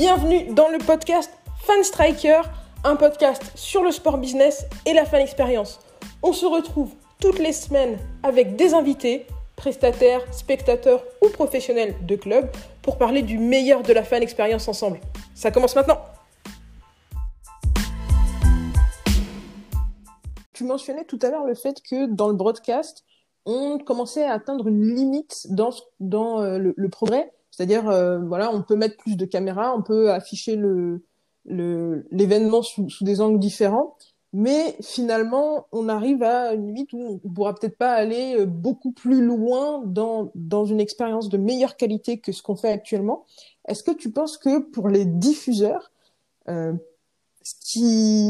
Bienvenue dans le podcast Fan Striker, un podcast sur le sport business et la fan expérience. On se retrouve toutes les semaines avec des invités, prestataires, spectateurs ou professionnels de club pour parler du meilleur de la fan expérience ensemble. Ça commence maintenant. Tu mentionnais tout à l'heure le fait que dans le broadcast, on commençait à atteindre une limite dans, euh, le progrès. C'est-à-dire, euh, voilà, on peut mettre plus de caméras, on peut afficher l'événement sous, des angles différents, mais finalement, on arrive à une limite où on pourra peut-être pas aller euh, beaucoup plus loin dans, une expérience de meilleure qualité que ce qu'on fait actuellement. Est-ce que tu penses que pour les diffuseurs, euh,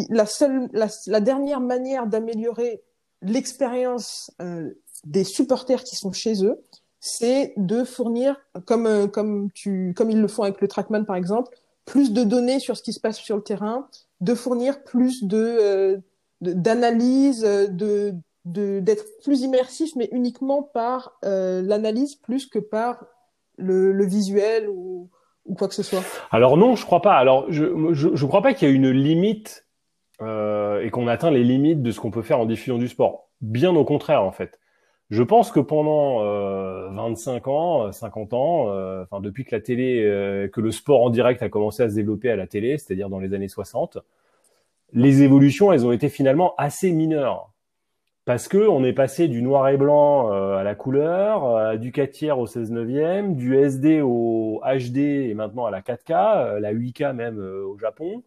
la, seule, la, dernière manière d'améliorer l'expérience des supporters qui sont chez eux, c'est de fournir, comme, euh, comme, tu, comme ils le font avec le Trackman par exemple, plus de données sur ce qui se passe sur le terrain, de fournir plus de euh, d'analyse, de d'être plus immersif, mais uniquement par euh, l'analyse plus que par le, le visuel ou, ou, quoi que ce soit. Alors non, je crois pas. Alors je je, je crois pas qu'il y ait une limite euh, et qu'on atteint les limites de ce qu'on peut faire en diffusion du sport. Bien au contraire en fait. Je pense que pendant euh, 25 ans, 50 ans, euh, enfin depuis que la télé, euh, que le sport en direct a commencé à se développer à la télé, c'est-à-dire dans les années 60, les évolutions, elles ont été finalement assez mineures parce que on est passé du noir et blanc euh, à la couleur, euh, du 4 tiers au 16 neuvième, du SD au HD et maintenant à la 4K, la 8K même au Japon.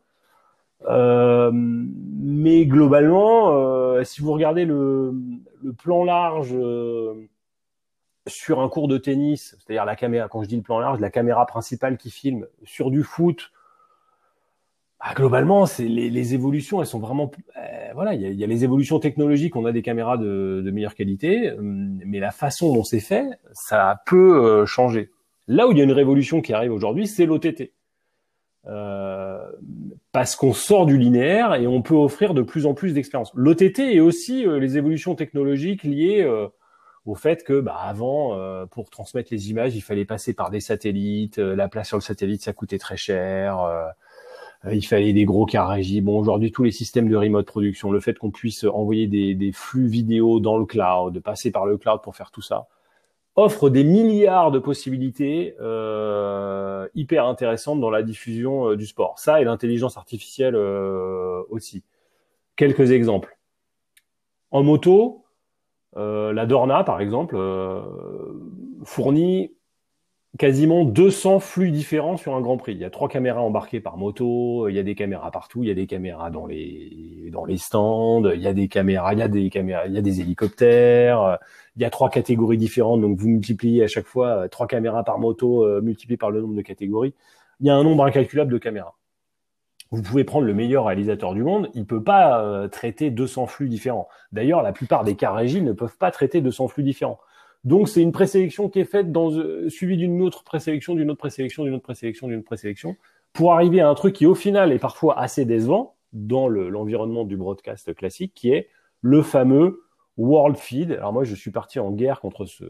Euh, mais globalement, euh, si vous regardez le, le plan large euh, sur un cours de tennis, c'est-à-dire la caméra, quand je dis le plan large, la caméra principale qui filme sur du foot, bah, globalement, c'est les, évolutions, elles sont vraiment, euh, voilà, il y a, les évolutions technologiques, on a des caméras de, meilleure qualité, mais la façon dont c'est fait, ça peut changer. Là où il y a une révolution qui arrive aujourd'hui, c'est l'OTT. Euh, parce qu'on sort du linéaire et on peut offrir de plus en plus d'expériences. L'OTT et aussi euh, les évolutions technologiques liées euh, au fait que bah, avant, euh, pour transmettre les images, il fallait passer par des satellites. Euh, la place sur le satellite, ça coûtait très cher. il fallait des gros carrés régie. Bon, aujourd'hui, tous les systèmes de remote production, le fait qu'on puisse envoyer des, des flux vidéo dans le cloud, passer par le cloud pour faire tout ça, offre des milliards de possibilités euh, hyper intéressantes dans la diffusion euh, du sport. Ça et l'intelligence artificielle euh, aussi. Quelques exemples. En moto, la Dorna, par exemple, fournit quasiment 200 flux différents sur un Grand Prix. Il y a trois caméras embarquées par moto, il y a des caméras partout, il y a des caméras dans les dans les stands, il y a des caméras, il y a des caméras, il y a des hélicoptères, il y a trois catégories différentes, donc vous multipliez à chaque fois trois caméras par moto euh, multiplié par le nombre de catégories. Il y a un nombre incalculable de caméras. Vous pouvez prendre le meilleur réalisateur du monde, il peut pas euh, traiter 200 flux différents. D'ailleurs, la plupart des cas régie ne peuvent pas traiter 200 flux différents. Donc c'est une présélection qui est faite dans euh, suivie d'une autre présélection, d'une autre présélection, d'une autre présélection, d'une autre présélection, pour arriver à un truc qui au final est parfois assez décevant dans l'environnement du broadcast classique, qui est le fameux World Feed. Alors moi je suis parti en guerre contre ce,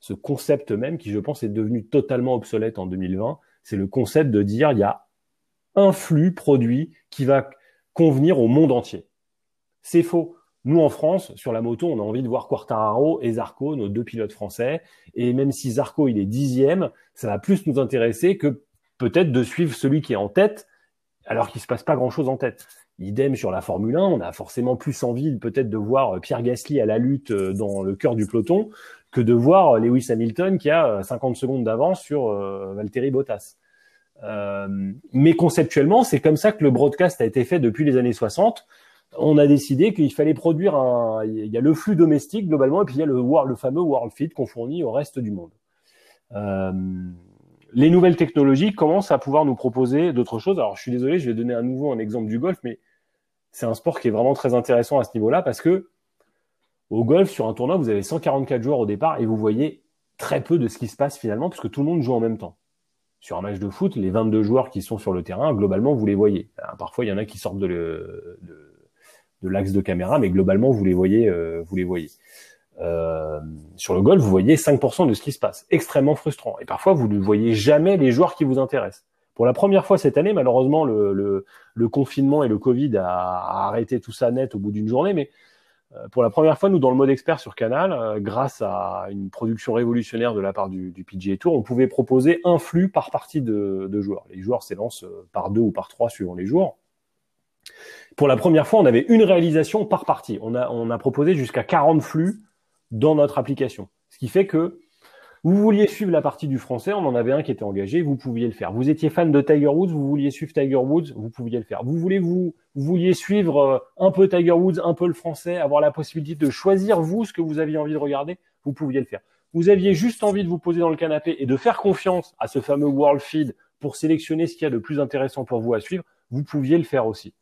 ce concept même qui je pense est devenu totalement obsolète en 2020. C'est le concept de dire il y a un flux produit qui va convenir au monde entier. C'est faux. Nous, en France, sur la moto, on a envie de voir Quartararo et Zarco, nos deux pilotes français. Et même si Zarco, il est dixième, ça va plus nous intéresser que peut-être de suivre celui qui est en tête, alors qu'il se passe pas grand-chose en tête. Idem sur la Formule 1, on a forcément plus envie peut-être de voir Pierre Gasly à la lutte euh, dans le cœur du peloton que de voir Lewis Hamilton qui a 50 secondes d'avance sur euh, Valtteri Bottas. Euh, mais conceptuellement, c'est comme ça que le broadcast a été fait depuis les années 60 on a décidé qu'il fallait produire un. Il y a le flux domestique globalement, et puis il y a le, le fameux World Feed qu'on fournit au reste du monde. Euh, les nouvelles technologies commencent à pouvoir nous proposer d'autres choses. Alors, je suis désolé, je vais donner à nouveau un exemple du golf, mais c'est un sport qui est vraiment très intéressant à ce niveau-là parce que au golf, sur un tournoi, vous avez 144 joueurs au départ et vous voyez très peu de ce qui se passe finalement puisque tout le monde joue en même temps. Sur un match de foot, les 22 joueurs qui sont sur le terrain, globalement, vous les voyez. Parfois, il y en a qui sortent de, le, de de l'axe de caméra, mais globalement, vous les voyez, euh, vous les voyez. Euh, sur le golf, vous voyez 5% de ce qui se passe. Extrêmement frustrant. Et parfois, vous ne voyez jamais les joueurs qui vous intéressent. Pour la première fois cette année, malheureusement, le, le, le confinement et le Covid a, a, arrêté tout ça net au bout d'une journée, mais euh, pour la première fois, nous, dans le mode expert sur Canal, euh, grâce à une production révolutionnaire de la part du, du PGA Tour, on pouvait proposer un flux par partie de, de joueurs. Les joueurs s'élancent par deux ou par trois suivant les jours. Pour la première fois, on avait une réalisation par partie. On a, on a proposé jusqu'à 40 flux dans notre application. Ce qui fait que vous vouliez suivre la partie du français, on en avait un qui était engagé, vous pouviez le faire. Vous étiez fan de Tiger Woods, vous vouliez suivre Tiger Woods, vous pouviez le faire. Vous voulez vous, vous vouliez suivre euh, un peu Tiger Woods, un peu le français, avoir la possibilité de choisir vous ce que vous aviez envie de regarder, vous pouviez le faire. Vous aviez juste envie de vous poser dans le canapé et de faire confiance à ce fameux World Feed pour sélectionner ce qu'il y a de plus intéressant pour vous à suivre, vous pouviez le faire aussi.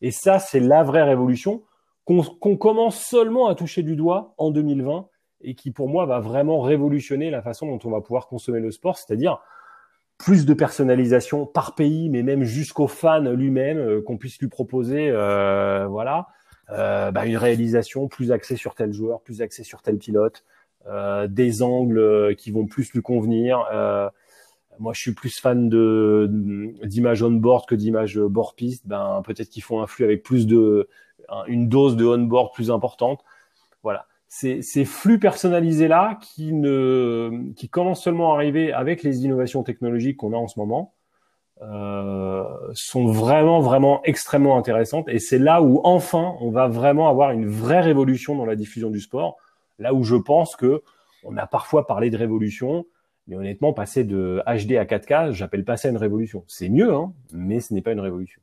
Et ça, c'est la vraie révolution qu'on qu commence seulement à toucher du doigt en 2020 et qui, pour moi, va vraiment révolutionner la façon dont on va pouvoir consommer le sport, c'est-à-dire plus de personnalisation par pays, mais même jusqu'au fan lui-même, euh, qu'on puisse lui proposer, euh, voilà, euh, bah, une réalisation plus axée sur tel joueur, plus axée sur tel pilote, des angles qui vont plus lui convenir. Moi, je suis plus fan de d'images on board que d'images bord piste. Ben peut-être qu'ils font un flux avec plus de une dose de on board plus importante. Voilà, ces, ces flux personnalisés là qui ne qui commencent seulement à arriver avec les innovations technologiques qu'on a en ce moment. Euh, sont vraiment vraiment extrêmement intéressantes et c'est là où enfin on va vraiment avoir une vraie révolution dans la diffusion du sport là où je pense que on a parfois parlé de révolution mais honnêtement, passer de HD à 4K, j'appelle pas ça une révolution. C'est mieux, hein, mais ce n'est pas une révolution.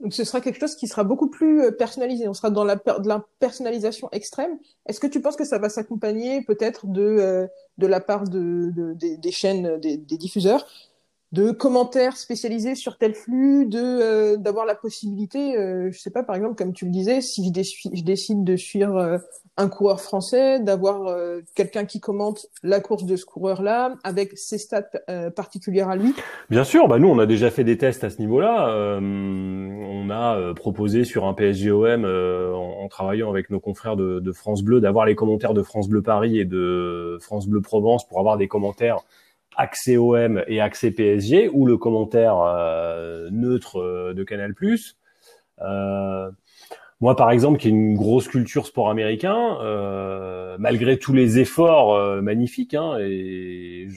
Donc ce sera quelque chose qui sera beaucoup plus euh, personnalisé. On sera dans la, de la personnalisation extrême. Est-ce que tu penses que ça va s'accompagner peut-être de, euh, de la part de, de des, chaînes, des, diffuseurs, de commentaires spécialisés sur tel flux, de euh, d'avoir la possibilité, euh, je sais pas, par exemple, comme tu le disais, si je, décide de suivre euh, un coureur français, d'avoir euh, quelqu'un qui commente la course de ce coureur-là avec ses stats euh, particulières à lui. Bien sûr, bah nous on a déjà fait des tests à ce niveau-là. on a proposé sur un PSGOM en, en, travaillant avec nos confrères de, de France Bleu d'avoir les commentaires de France Bleu Paris et de France Bleu Provence pour avoir des commentaires accès OM et accès PSG ou le commentaire euh, neutre euh, de Canal+. Euh, moi, par exemple, qui ai une grosse culture sport américain, euh, malgré tous les efforts euh, magnifiques, hein, et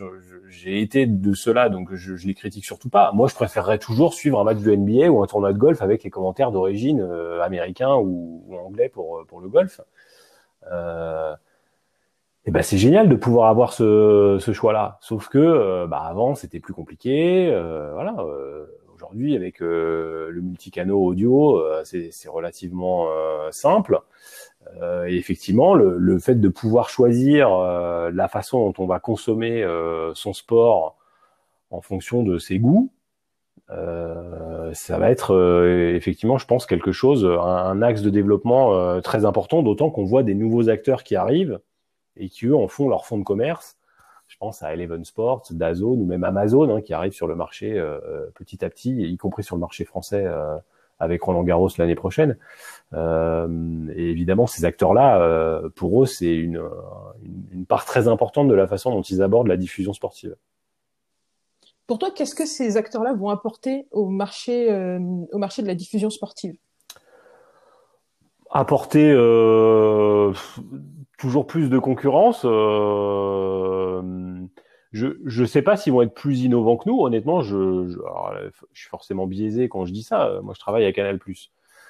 j'ai été de cela, donc je, je les critique surtout pas. Moi, je préférerais toujours suivre un match de NBA ou un tournoi de golf avec les commentaires d'origine euh, américain ou, ou, anglais pour pour le golf. Et ben c'est génial de pouvoir avoir ce, ce choix-là. Sauf que euh, bah, avant c'était plus compliqué. Euh, voilà. Euh, Aujourd'hui avec euh, le multicanal audio, euh, c'est relativement simple. et effectivement, le, le, fait de pouvoir choisir la façon dont on va consommer son sport en fonction de ses goûts, ça va être effectivement, je pense, quelque chose, un, un axe de développement très important. D'autant qu'on voit des nouveaux acteurs qui arrivent et qui eux en font leur fonds de commerce. Je pense à Eleven Sports, Dazone ou même Amazon hein, qui arrive sur le marché euh, euh, petit à petit, y compris sur le marché français euh, avec Roland Garros l'année prochaine. Euh, et évidemment, ces acteurs-là, euh, pour eux, c'est une, une, une, part très importante de la façon dont ils abordent la diffusion sportive. Pour toi, qu'est-ce que ces acteurs-là vont apporter au marché, euh, au marché de la diffusion sportive? Apporter toujours plus de concurrence. Euh, je je sais pas s'ils vont être plus innovants que nous. Honnêtement, je je, alors, je, suis forcément biaisé quand je dis ça. Moi, je travaille à Canal+.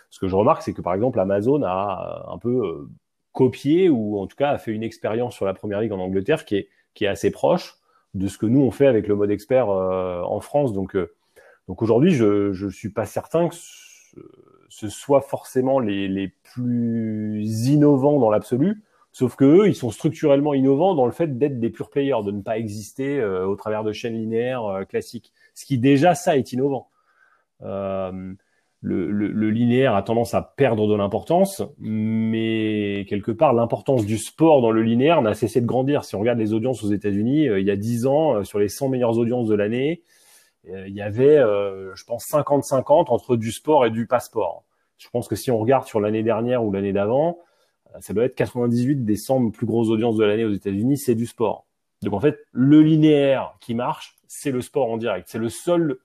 Ce que je remarque, c'est que par exemple, Amazon a un peu euh, copié ou en tout cas a fait une expérience sur la première ligue en Angleterre qui est qui est assez proche de ce que nous on fait avec le mode expert euh, en France. Donc euh, donc aujourd'hui, je je suis pas certain que ce, ce soit forcément les plus innovants dans l'absolu Sauf que eux, ils sont structurellement innovants dans le fait d'être des pure players, de ne pas exister euh, au travers de chaînes linéaires euh, classiques. Ce qui déjà ça est innovant. Euh, le, le, linéaire a tendance à perdre de l'importance, mais quelque part l'importance du sport dans le linéaire n'a cessé de grandir. Si on regarde les audiences aux États-Unis, il y a 10 ans, sur les 100 meilleures audiences de l'année, il y avait, je pense, 50-50 entre du sport et du passeport. Je pense que si on regarde sur l'année dernière ou l'année d'avant, ça doit être 98 des 100 plus grosses audiences de l'année aux États-Unis, c'est du sport. Donc en fait, le linéaire qui marche, c'est le sport en direct. C'est le seul,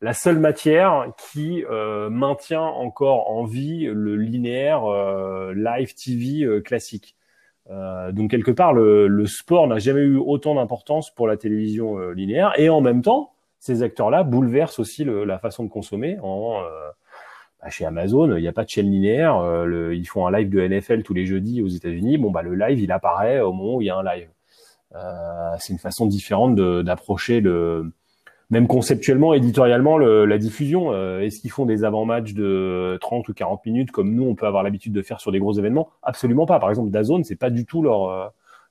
la seule matière qui euh, maintient encore en vie le linéaire euh, live TV euh, classique. donc quelque part, le, le sport n'a jamais eu autant d'importance pour la télévision linéaire, et en même temps, ces acteurs-là bouleversent aussi le, la façon de consommer en bah, chez Amazon, il n'y a pas de chaîne linéaire. le, ils font un live de NFL tous les jeudis aux États-Unis. Bon, bah le live, il apparaît au moment où il y a un live. Euh, c'est une façon différente d'approcher le même conceptuellement, éditorialement, le, la diffusion. Euh, Est-ce qu'ils font des avant-matchs de 30 ou 40 minutes comme nous, on peut avoir l'habitude de faire sur des gros événements? Absolument pas. Par exemple, Dazone, c'est pas du tout leur euh,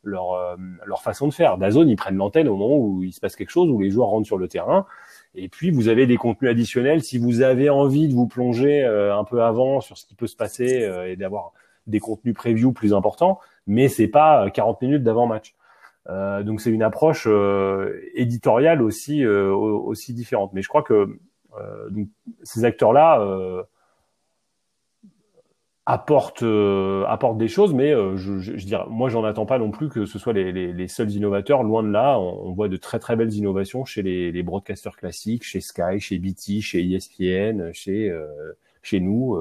leur euh, leur façon de faire. Dazone, ils prennent l'antenne au moment où il se passe quelque chose, où les joueurs rentrent sur le terrain. Et puis, vous avez des contenus additionnels. Si vous avez envie de vous plonger un peu avant sur ce qui peut se passer et d'avoir des contenus preview plus importants, mais c'est pas 40 minutes d'avant-match. Euh, donc c'est une approche euh, éditoriale aussi euh, aussi différente. Mais je crois que donc, ces acteurs-là apportent apportent des choses, mais je, je, je moi j'en attends pas non plus que ce soit les, les, les seuls innovateurs. Loin de là, on, voit de très très belles innovations chez les, les broadcasters classiques, chez Sky, chez BT, chez ESPN, chez chez nous.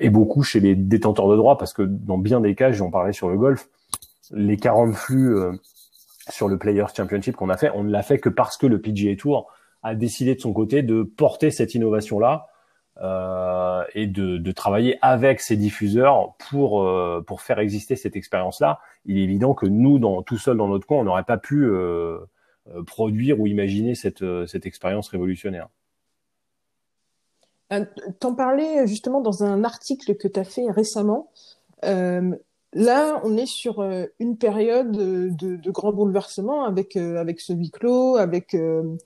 et beaucoup chez les détenteurs de droits, parce que dans bien des cas, j'en parlais sur le golf, les 40 flux euh, sur le Players Championship qu'on a fait, on ne l'a fait que parce que le PGA Tour a décidé de son côté de porter cette innovation-là euh, et de, de, travailler avec ses diffuseurs pour euh, pour faire exister cette expérience-là. Il est évident que nous, dans, tout seul dans notre coin, on n'aurait pas pu euh, euh produire ou imaginer cette, cette expérience révolutionnaire. T'en parlais justement dans un article que tu as fait récemment. Euh, Là, on est sur euh, une période de, de grands bouleversements avec euh, avec ce huis clos, avec euh,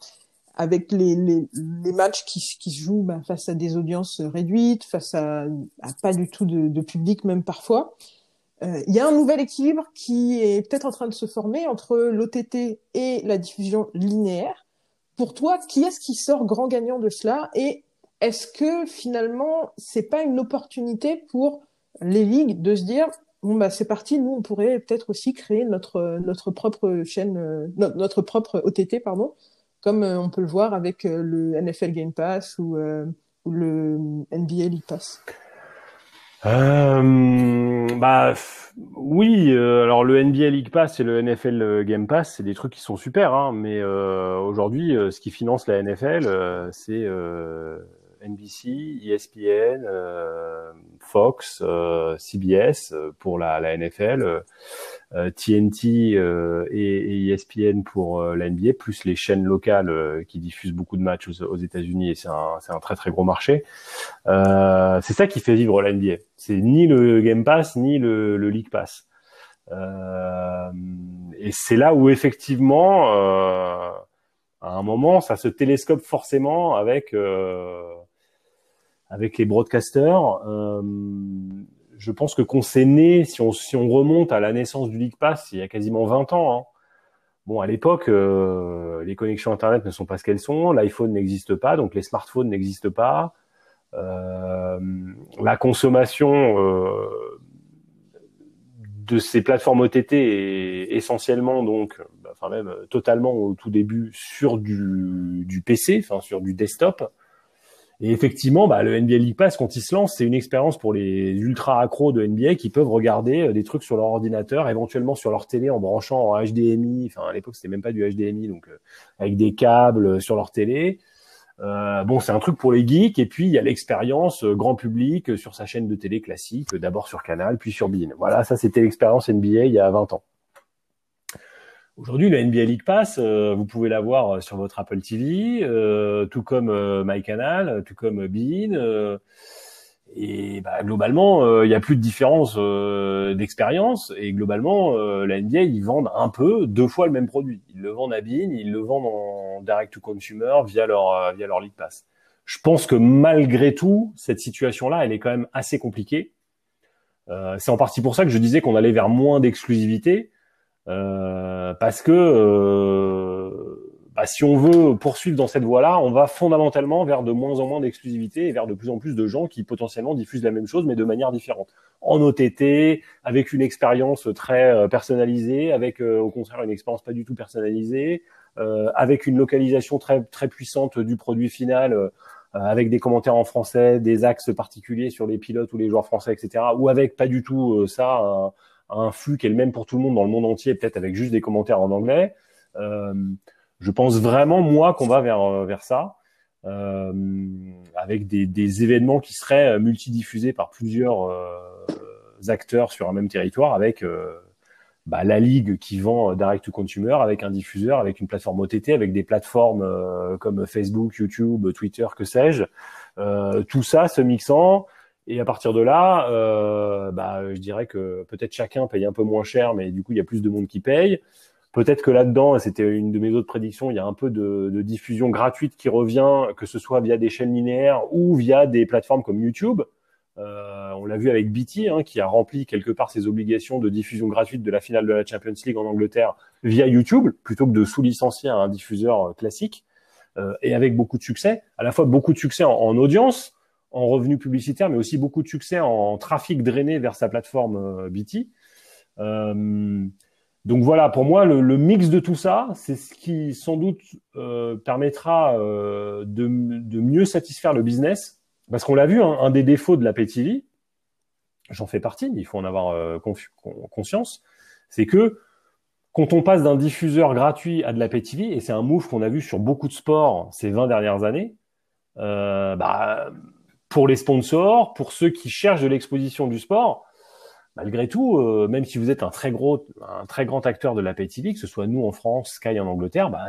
avec les, les, les, matchs qui, qui se jouent ben, face à des audiences réduites, face à, à pas du tout de, de public même parfois. Il y a un nouvel équilibre qui est peut-être en train de se former entre l'OTT et la diffusion linéaire. Pour toi, qui est-ce qui sort grand gagnant de cela Et est-ce que finalement, c'est pas une opportunité pour les ligues de se dire bon bah c'est parti, nous on pourrait peut-être aussi créer notre notre propre chaîne, euh, notre, propre OTT pardon, comme euh, on peut le voir avec euh, le NFL Game Pass ou, ou le NBA League Pass. bah oui, alors le NBA League Pass et le NFL Game Pass, c'est des trucs qui sont super, hein, mais aujourd'hui, ce qui finance la NFL, c'est NBC, ESPN, euh, Fox, euh, CBS euh, pour la, la NFL, TNT et, ESPN pour la NBA, plus les chaînes locales qui diffusent beaucoup de matchs aux, États-Unis et c'est un, un, très très gros marché. c'est ça qui fait vivre la NBA. C'est ni le Game Pass ni le, le League Pass. et c'est là où effectivement, à un moment, ça se télescope forcément avec avec les broadcasters. Euh, je pense que qu'on s'est né, si on, remonte à la naissance du League Pass, il y a quasiment 20 ans. Hein. Bon, à l'époque, euh, les connexions Internet ne sont pas ce qu'elles sont, l'iPhone n'existe pas, donc les smartphones n'existent pas. Euh, la consommation de ces plateformes OTT est essentiellement, donc, bah, enfin même totalement au tout début sur du, du PC, enfin sur du desktop. Et effectivement, bah, le NBA League Pass, quand il se lance, c'est une expérience pour les ultra accros de NBA qui peuvent regarder euh, des trucs sur leur ordinateur, éventuellement sur leur télé en branchant en HDMI. Enfin, à l'époque, c'était même pas du HDMI, donc euh, avec des câbles euh, sur leur télé. Bon, c'est un truc pour les geeks. Et puis, il y a l'expérience grand public sur sa chaîne de télé classique, d'abord sur Canal, puis sur Bein. Voilà, ça, c'était l'expérience NBA il y a 20 ans. Aujourd'hui, le NBA League Pass, euh, vous pouvez l'avoir euh, sur votre Apple TV, euh, tout comme MyCanal, tout comme Bein. et bah, globalement, il n'y a plus de différence d'expérience. Et globalement, la NBA, ils vendent un peu deux fois le même produit. Ils le vendent à Bein, ils le vendent en direct to consumer via leur via leur League Pass. Je pense que malgré tout, cette situation-là, elle est quand même assez compliquée. C'est en partie pour ça que je disais qu'on allait vers moins d'exclusivité euh, parce que euh, bah, si on veut poursuivre dans cette voie-là, on va fondamentalement vers de moins en moins d'exclusivité et vers de plus en plus de gens qui potentiellement diffusent la même chose mais de manière différente. En OTT, avec une expérience très euh, personnalisée, avec au contraire une expérience pas du tout personnalisée, avec une localisation très très puissante du produit final avec des commentaires en français, des axes particuliers sur les pilotes ou les joueurs français, etc. Ou avec pas du tout ça, un, un, flux qui est le même pour tout le monde dans le monde entier, peut-être avec juste des commentaires en anglais. Euh, je pense vraiment moi qu'on va vers vers ça. Euh, avec des, des, événements qui seraient multidiffusés par plusieurs euh, acteurs sur un même territoire, avec euh, bah, la ligue qui vend direct to consumer, avec un diffuseur, avec une plateforme OTT, avec des plateformes comme Facebook, YouTube, Twitter, que sais-je. tout ça se mixant. Et à partir de là, euh, bah, je dirais que peut-être chacun paye un peu moins cher, mais du coup, il y a plus de monde qui paye. Peut-être que là-dedans, c'était une de mes autres prédictions, il y a un peu de, de, diffusion gratuite qui revient, que ce soit via des chaînes linéaires ou via des plateformes comme YouTube. Euh, on l'a vu avec BT, hein, qui a rempli quelque part ses obligations de diffusion gratuite de la finale de la Champions League en Angleterre via YouTube, plutôt que de sous-licencier un diffuseur euh, classique, euh, et avec beaucoup de succès, à la fois beaucoup de succès en, audience, en revenus publicitaires, mais aussi beaucoup de succès en trafic drainé vers sa plateforme euh, BT. Euh, donc voilà, pour moi, le, mix de tout ça, c'est ce qui sans doute euh, permettra de, mieux satisfaire le business. Parce qu'on l'a vu, hein, un des défauts de la PTV, j'en fais partie, il faut en avoir conscience, c'est que quand on passe d'un diffuseur gratuit à de la PTV, et c'est un move qu'on a vu sur beaucoup de sports ces 20 dernières années, bah, pour les sponsors, pour ceux qui cherchent de l'exposition du sport, malgré tout, euh, même si vous êtes un très gros, un très grand acteur de la pay TV, que ce soit nous en France, Sky en Angleterre, bah,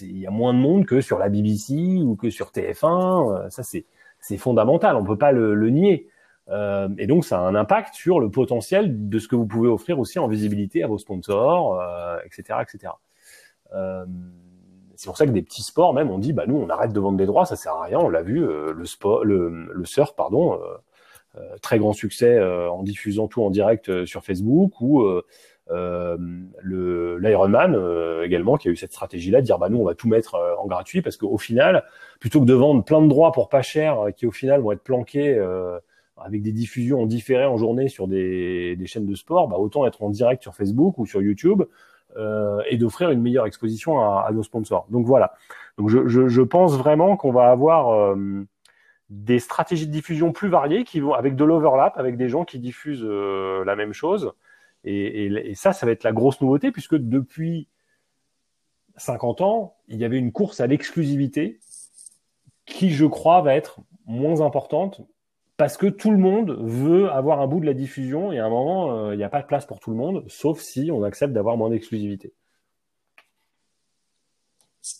il y a moins de monde que sur la BBC ou que sur TF1. Euh, ça, c'est c'est fondamental. On peut pas le, le nier. Euh, et donc, ça a un impact sur le potentiel de ce que vous pouvez offrir aussi en visibilité à vos sponsors, etc., etc. c'est pour ça que des petits sports, même, on dit, bah nous, on arrête de vendre des droits, ça sert à rien. On l'a vu, le sport, le, surf, pardon euh, très grand succès euh, en diffusant tout en direct euh, sur Facebook ou le l'Ironman également qui a eu cette stratégie-là de dire bah nous on va tout mettre en gratuit parce qu'au final plutôt que de vendre plein de droits pour pas cher qui au final vont être planqués avec des diffusions en différé en journée sur des, chaînes de sport, bah autant être en direct sur Facebook ou sur YouTube euh, et d'offrir une meilleure exposition à, à, nos sponsors. Donc voilà. Donc je, je, je pense vraiment qu'on va avoir euh, des stratégies de diffusion plus variées qui vont avec de l'overlap, avec des gens qui diffusent euh, la même chose. Et, et, ça, ça va être la grosse nouveauté puisque depuis 50 ans, il y avait une course à l'exclusivité qui, je crois, va être moins importante parce que tout le monde veut avoir un bout de la diffusion et à un moment, euh, il n'y a pas de place pour tout le monde, sauf si on accepte d'avoir moins d'exclusivité.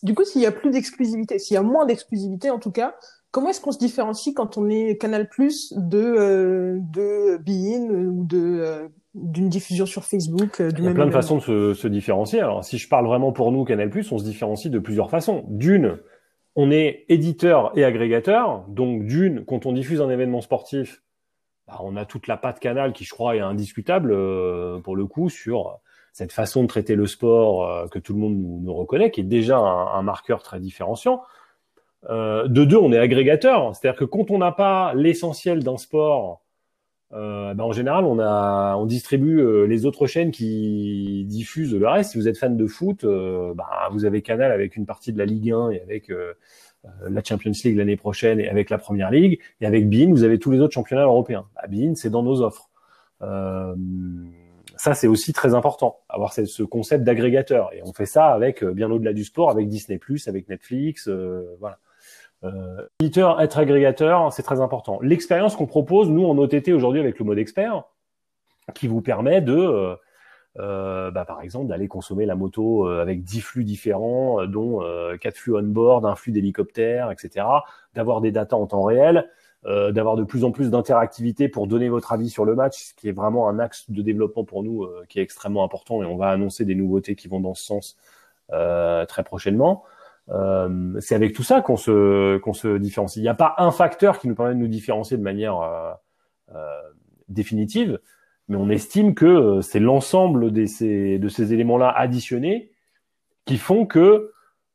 Du coup, s'il y a plus d'exclusivité, s'il y a moins d'exclusivité en tout cas, Comment est-ce qu'on se différencie quand on est Canal Plus de euh, de Bein ou de euh, d'une diffusion sur Facebook euh, Il y a plein de façons de se, se, différencier. Alors, si je parle vraiment pour nous Canal Plus, on se différencie de plusieurs façons. D'une, on est éditeur et agrégateur. Donc, d'une, quand on diffuse un événement sportif, bah, on a toute la patte Canal qui, je crois, est indiscutable euh, pour le coup sur cette façon de traiter le sport euh, que tout le monde nous, reconnaît, qui est déjà un, un marqueur très différenciant. Euh, de deux, on est agrégateur, c'est-à-dire que quand on n'a pas l'essentiel d'un sport, euh, ben en général, on a, on distribue euh, les autres chaînes qui diffusent le reste. Si vous êtes fan de foot, euh, ben, vous avez Canal avec une partie de la Ligue 1 et avec euh, la Champions League l'année prochaine et avec la Première Ligue. Et avec Bein, vous avez tous les autres championnats européens. Bah, Bein, c'est dans nos offres. ça, c'est aussi très important, avoir ce concept d'agrégateur. Et on fait ça avec bien au-delà du sport, avec Disney+, avec Netflix, voilà. Euh, éditeur, être agrégateur, c'est très important. L'expérience qu'on propose, nous, en OTT aujourd'hui avec le mode expert, qui vous permet de, euh, euh, bah, par exemple, d'aller consommer la moto euh, avec 10 flux différents, euh, dont euh, 4 flux on-board, un flux d'hélicoptère, etc., d'avoir des datas en temps réel, d'avoir de plus en plus d'interactivité pour donner votre avis sur le match, ce qui est vraiment un axe de développement pour nous qui est extrêmement important et on va annoncer des nouveautés qui vont dans ce sens très prochainement. Euh, c'est avec tout ça qu'on se qu'on se différencie. Il n'y a pas un facteur qui nous permet de nous différencier de manière euh, euh, définitive, mais on estime que euh, c'est l'ensemble de ces de ces éléments-là additionnés qui font que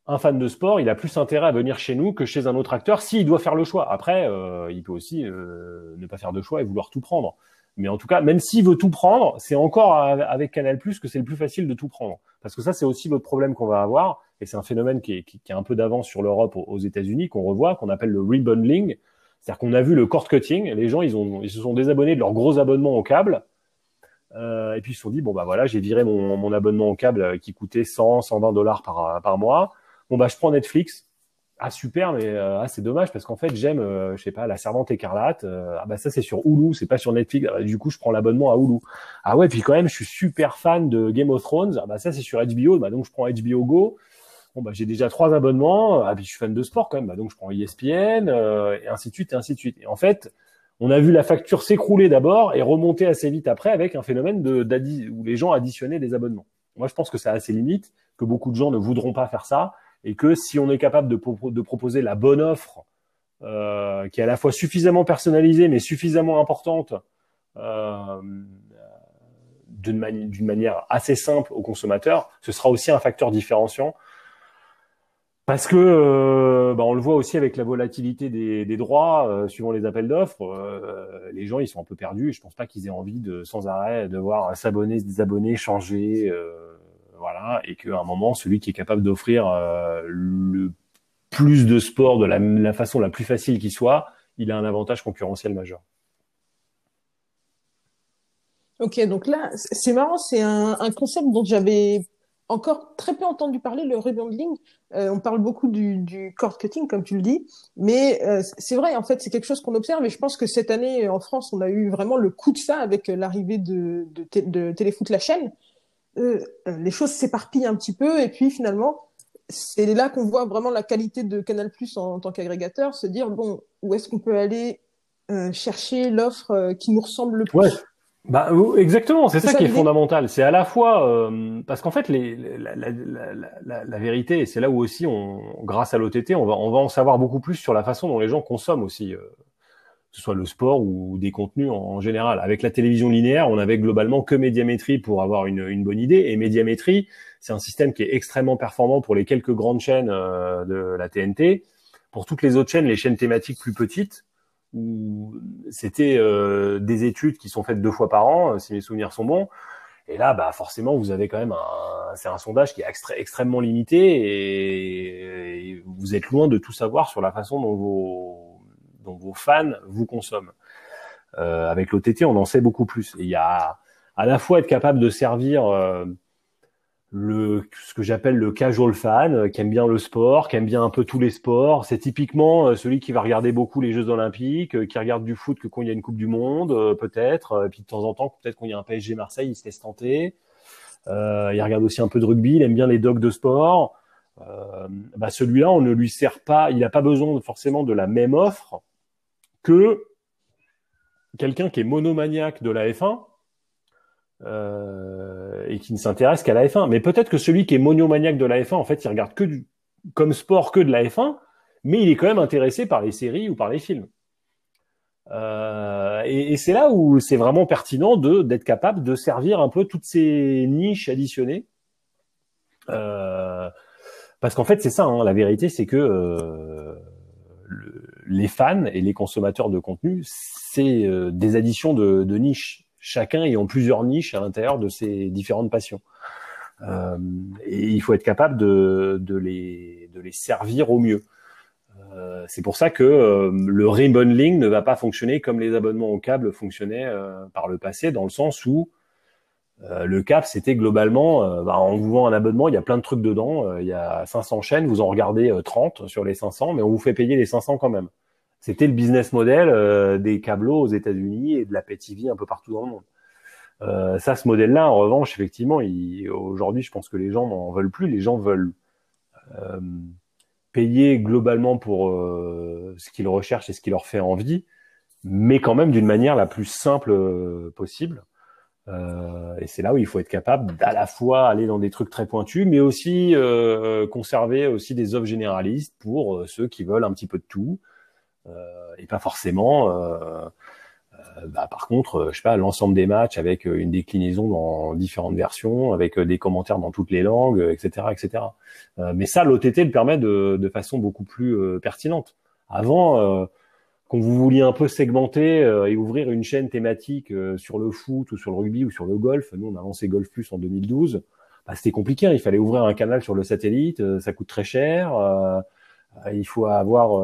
un fan de sport, il a plus intérêt à venir chez nous que chez un autre acteur s'il doit faire le choix. Après, euh, il peut aussi ne pas faire de choix et vouloir tout prendre. Mais en tout cas, même s'il veut tout prendre, c'est encore avec Canal Plus que c'est le plus facile de tout prendre. Parce que ça, c'est aussi votre problème qu'on va avoir, et c'est un phénomène qui est, qui, qui est un peu d'avance sur l'Europe aux, États-Unis, qu'on revoit, qu'on appelle le rebundling. C'est-à-dire qu'on a vu le cord cutting. Les gens, ils, ont, ils se sont désabonnés de leurs gros abonnements au câble. Euh, et puis ils se sont dit bon bah voilà, j'ai viré mon, mon abonnement au câble qui coûtait 100, 120 dollars par, par mois. Bon bah je prends Netflix ah super mais euh, ah, c'est dommage parce qu'en fait j'aime euh, je sais pas la servante écarlate euh, ah bah ça c'est sur Hulu c'est pas sur Netflix ah, bah, du coup je prends l'abonnement à Hulu. Ah ouais puis quand même je suis super fan de Game of Thrones ah bah ça c'est sur HBO bah donc je prends HBO Go. Bon bah j'ai déjà trois abonnements ah puis je suis fan de sport quand même bah donc je prends ESPN et ainsi de suite et ainsi de suite. Et en fait on a vu la facture s'écrouler d'abord et remonter assez vite après avec un phénomène de où les gens additionnaient des abonnements. Moi je pense que ça a ses limites que beaucoup de gens ne voudront pas faire ça et que si on est capable de, proposer la bonne offre euh, qui est à la fois suffisamment personnalisée mais suffisamment importante euh, d'une manière assez simple au consommateur, ce sera aussi un facteur différenciant parce que euh, bah on le voit aussi avec la volatilité des, droits euh, suivant les appels d'offres, euh, les gens ils sont un peu perdus je pense pas qu'ils aient envie de sans arrêt de voir s'abonner, se désabonner, changer. Euh, voilà, et qu'à un moment, celui qui est capable d'offrir euh, le plus de sport de la, façon la plus facile qui soit, il a un avantage concurrentiel majeur. Ok, donc là, c'est marrant, c'est un, concept dont j'avais encore très peu entendu parler, le rebundling. Euh, on parle beaucoup du, cord cutting, comme tu le dis, mais euh, c'est vrai, en fait, c'est quelque chose qu'on observe, et je pense que cette année, en France, on a eu vraiment le coup de ça avec l'arrivée de, Téléfoot La Chaîne, les choses s'éparpillent un petit peu et puis finalement c'est là qu'on voit vraiment la qualité de Canal Plus en, tant qu'agrégateur, se dire bon où est-ce qu'on peut aller euh, chercher l'offre euh, qui nous ressemble le plus? Ouais. Bah exactement, c'est ça, qui est fondamental. C'est à la fois parce qu'en fait les, la, la, la, la, vérité, et c'est là où aussi on, grâce à l'OTT, on va on va en savoir beaucoup plus sur la façon dont les gens consomment aussi que ce soit le sport ou des contenus en, général. Avec la télévision linéaire, on avait globalement que médiamétrie pour avoir une, bonne idée. Et médiamétrie, c'est un système qui est extrêmement performant pour les quelques grandes chaînes euh, de la TNT. Pour toutes les autres chaînes, les chaînes thématiques plus petites, où c'était euh, des études qui sont faites deux fois par an, si mes souvenirs sont bons. Et là, bah forcément, vous avez quand même un, c'est un sondage qui est extrêmement limité et, vous êtes loin de tout savoir sur la façon dont vos dont vos fans vous consomment. Euh, avec l'OTT, on en sait beaucoup plus. Et il y a à la fois être capable de servir euh, le ce que j'appelle le casual fan, euh, qui aime bien le sport, qui aime bien un peu tous les sports. C'est typiquement euh, celui qui va regarder beaucoup les Jeux Olympiques, qui regarde du foot que quand il y a une Coupe du Monde, peut-être. Et puis de temps en temps, peut-être quand il y a un PSG Marseille, il se laisse tenter. Euh, il regarde aussi un peu de rugby, il aime bien les dogs de sport. Euh, bah celui-là, on ne lui sert pas, il n'a pas besoin forcément de la même offre que quelqu'un qui est monomaniaque de la F1 euh, et qui ne s'intéresse qu'à la F1. Mais peut-être que celui qui est monomaniaque de la F1, en fait, il regarde que du, comme sport que de la F1, mais il est quand même intéressé par les séries ou par les films. Euh, et, c'est là où c'est vraiment pertinent de d'être capable de servir un peu toutes ces niches additionnées. Euh, parce qu'en fait, c'est ça, hein, la vérité, c'est que euh, les fans et les consommateurs de contenu, c'est euh, des additions de, de, niches, chacun ayant plusieurs niches à l'intérieur de ses différentes passions. Euh, et il faut être capable de, de, les, de les servir au mieux. Euh, c'est pour ça que euh, le rebundling ne va pas fonctionner comme les abonnements au câble fonctionnaient par le passé, dans le sens où euh, le cap, c'était globalement, euh, bah, en vous vend un abonnement, il y a plein de trucs dedans. Euh, il y a 500 chaînes, vous en regardez 30 sur les 500, mais on vous fait payer les 500 quand même. C'était le business model des câbleaux aux États-Unis et de la TV un peu partout dans le monde. ça, ce modèle-là, en revanche, effectivement, aujourd'hui, je pense que les gens n'en veulent plus. Les gens veulent payer globalement pour ce qu'ils recherchent et ce qui leur fait envie, mais quand même d'une manière la plus simple possible. Euh, et c'est là où il faut être capable d'à la fois aller dans des trucs très pointus, mais aussi euh, conserver aussi des offres généralistes pour euh, ceux qui veulent un petit peu de tout, euh, et pas forcément. Euh, bah, par contre, je sais pas, l'ensemble des matchs avec une déclinaison dans différentes versions, avec des commentaires dans toutes les langues, etc., etc. mais ça, l'OTT le permet de, de façon beaucoup plus pertinente. Avant quand vous vouliez un peu segmenter et ouvrir une chaîne thématique sur le foot ou sur le rugby ou sur le golf, nous on a lancé Golf Plus en 2012. Bah, c'était compliqué. Hein. Il fallait ouvrir un canal sur le satellite, ça coûte très cher. Il faut avoir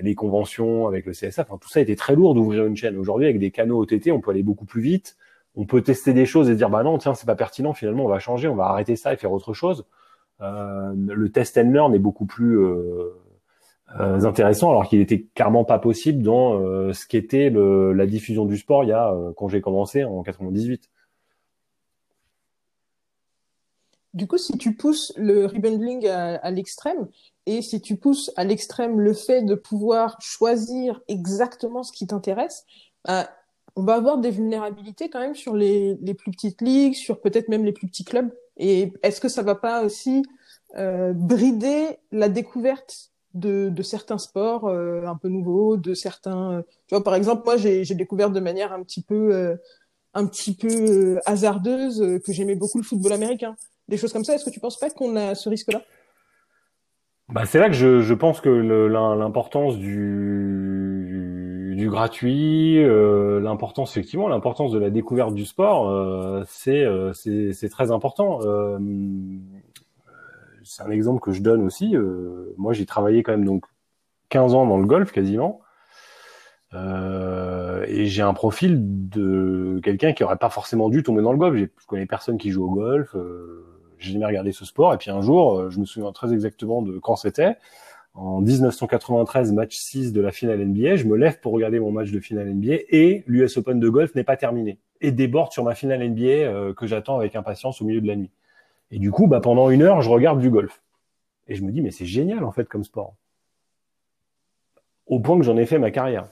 les conventions avec le CSA. Enfin, tout ça était très lourd d'ouvrir une chaîne. Aujourd'hui, avec des canaux OTT, on peut aller beaucoup plus vite on peut tester des choses et dire bah non tiens c'est pas pertinent finalement on va changer on va arrêter ça et faire autre chose euh, le test and learn est beaucoup plus euh, euh, intéressant alors qu'il était clairement pas possible dans ce qu'était la diffusion du sport il y a quand j'ai commencé en 98 du coup, si tu pousses le rebundling à, l'extrême et si tu pousses à l'extrême le fait de pouvoir choisir exactement ce qui t'intéresse, bah, on va avoir des vulnérabilités quand même sur les, plus petites ligues, sur peut-être même les plus petits clubs. Et est-ce que ça va pas aussi euh, brider la découverte de, certains sports euh, un peu nouveaux, de certains. Euh, tu vois, par exemple, moi, j'ai découvert de manière un petit peu, un petit peu hasardeuse que j'aimais beaucoup le football américain. Des choses comme ça. Est-ce que tu penses pas qu'on a ce risque-là? Bah, c'est là que je, pense que l'importance du, du gratuit, euh, l'importance effectivement, l'importance de la découverte du sport, euh, euh, c'est c'est très important. c'est un exemple que je donne aussi. moi, j'ai travaillé quand même donc 15 ans dans le golf quasiment. et j'ai un profil de quelqu'un qui aurait pas forcément dû tomber dans le golf. Je connais personne qui joue au golf j'ai jamais regardé ce sport. Et puis un jour, euh, je me souviens très exactement de quand c'était. En 1993, match 6 de la finale NBA, je me lève pour regarder mon match de finale NBA et l'US Open de golf n'est pas terminé et déborde sur ma finale NBA euh, que j'attends avec impatience au milieu de la nuit. Et du coup, bah, pendant une heure, je regarde du golf. Et je me dis, mais c'est génial en fait comme sport. Au point que j'en ai fait ma carrière.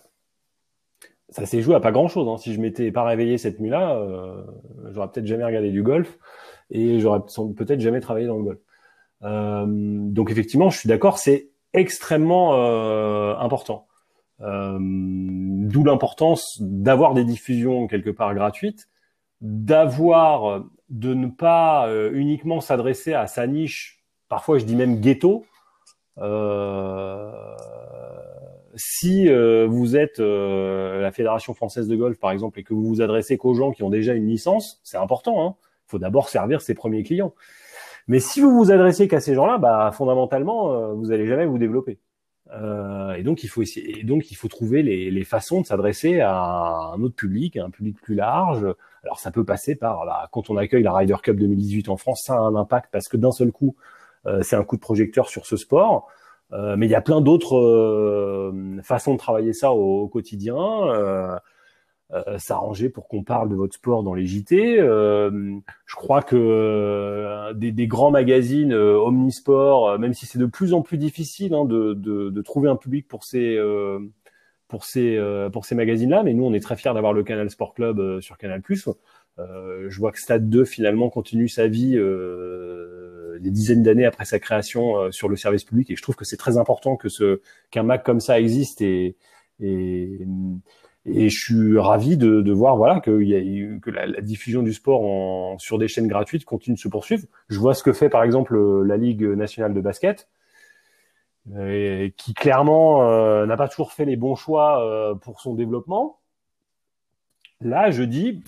Ça s'est joué à pas grand chose. Hein. Si je m'étais pas réveillé cette nuit-là, euh, j'aurais peut-être jamais regardé du golf et j'aurais peut-être jamais travaillé dans le golf. Euh, donc effectivement, je suis d'accord, c'est extrêmement euh, important. Euh, D'où l'importance d'avoir des diffusions quelque part gratuites, d'avoir, de ne pas euh, uniquement s'adresser à sa niche. Parfois, je dis même ghetto. Euh, si vous êtes la Fédération française de golf, par exemple, et que vous vous adressez qu'aux gens qui ont déjà une licence, c'est important. Hein faut d'abord servir ses premiers clients. Mais si vous vous adressez qu'à ces gens-là, bah fondamentalement, euh, vous allez jamais vous développer. Euh, et donc il faut essayer, et donc il faut trouver les, les façons de s'adresser à un autre public, à un public plus large. Alors ça peut passer par là, quand on accueille la Ryder Cup 2018 en France, ça a un impact parce que d'un seul coup, euh, c'est un coup de projecteur sur ce sport. Euh, mais il y a plein d'autres euh, façons de travailler ça au, au quotidien euh, s'arranger pour qu'on parle de votre sport dans les JT. Euh, je crois que euh, des, des, grands magazines euh, omnisport, même si c'est de plus en plus difficile hein, de, de, de, trouver un public pour ces pour ces pour ces magazines-là, mais nous on est très fiers d'avoir le Canal Sport Club sur Canal+. je vois que Stade 2 finalement continue sa vie des dizaines d'années après sa création sur le service public, et je trouve que c'est très important que ce qu'un mag comme ça existe et, et et je suis ravi de, voir voilà que, la, diffusion du sport sur des chaînes gratuites continue de se poursuivre. Je vois ce que fait par exemple la Ligue nationale de basket, euh, qui clairement euh, n'a pas toujours fait les bons choix euh, pour son développement. Là, je dis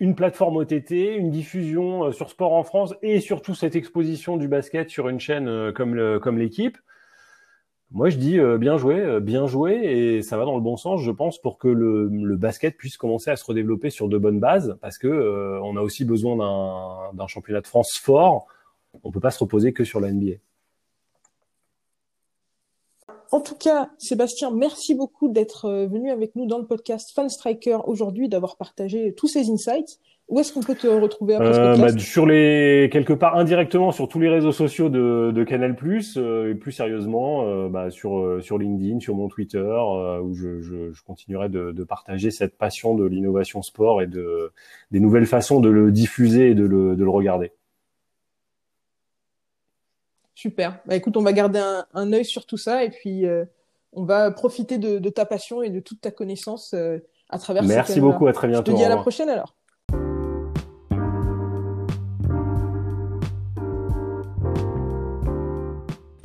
une plateforme OTT, une diffusion sur sport en France et surtout cette exposition du basket sur une chaîne comme comme l'équipe moi, je dis euh, bien joué, euh, bien joué, et ça va dans le bon sens, je pense, pour que le, basket puisse commencer à se redévelopper sur de bonnes bases, parce que euh, on a aussi besoin d'un championnat de France fort. On peut pas se reposer que sur la NBA. En tout cas, Sébastien, merci beaucoup d'être venu avec nous dans le podcast Fan Striker aujourd'hui, d'avoir partagé tous ces insights. Où est-ce qu'on peut te retrouver après ce euh, bah, Sur les quelque part indirectement sur tous les réseaux sociaux de, de Canal+, euh, et plus sérieusement euh, bah, sur euh, sur LinkedIn, sur mon Twitter, où je, je, je continuerai de, de, partager cette passion de l'innovation sport et de des nouvelles façons de le diffuser et de le, de le regarder. Super. Bah, écoute, on va garder un, un œil sur tout ça et puis on va profiter de, de, ta passion et de toute ta connaissance à travers. Merci beaucoup. À très bientôt. Je te dis à la prochaine alors.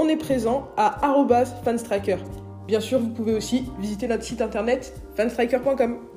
On est présent à fanstriker. Bien sûr, vous pouvez aussi visiter notre site internet fanstriker.com.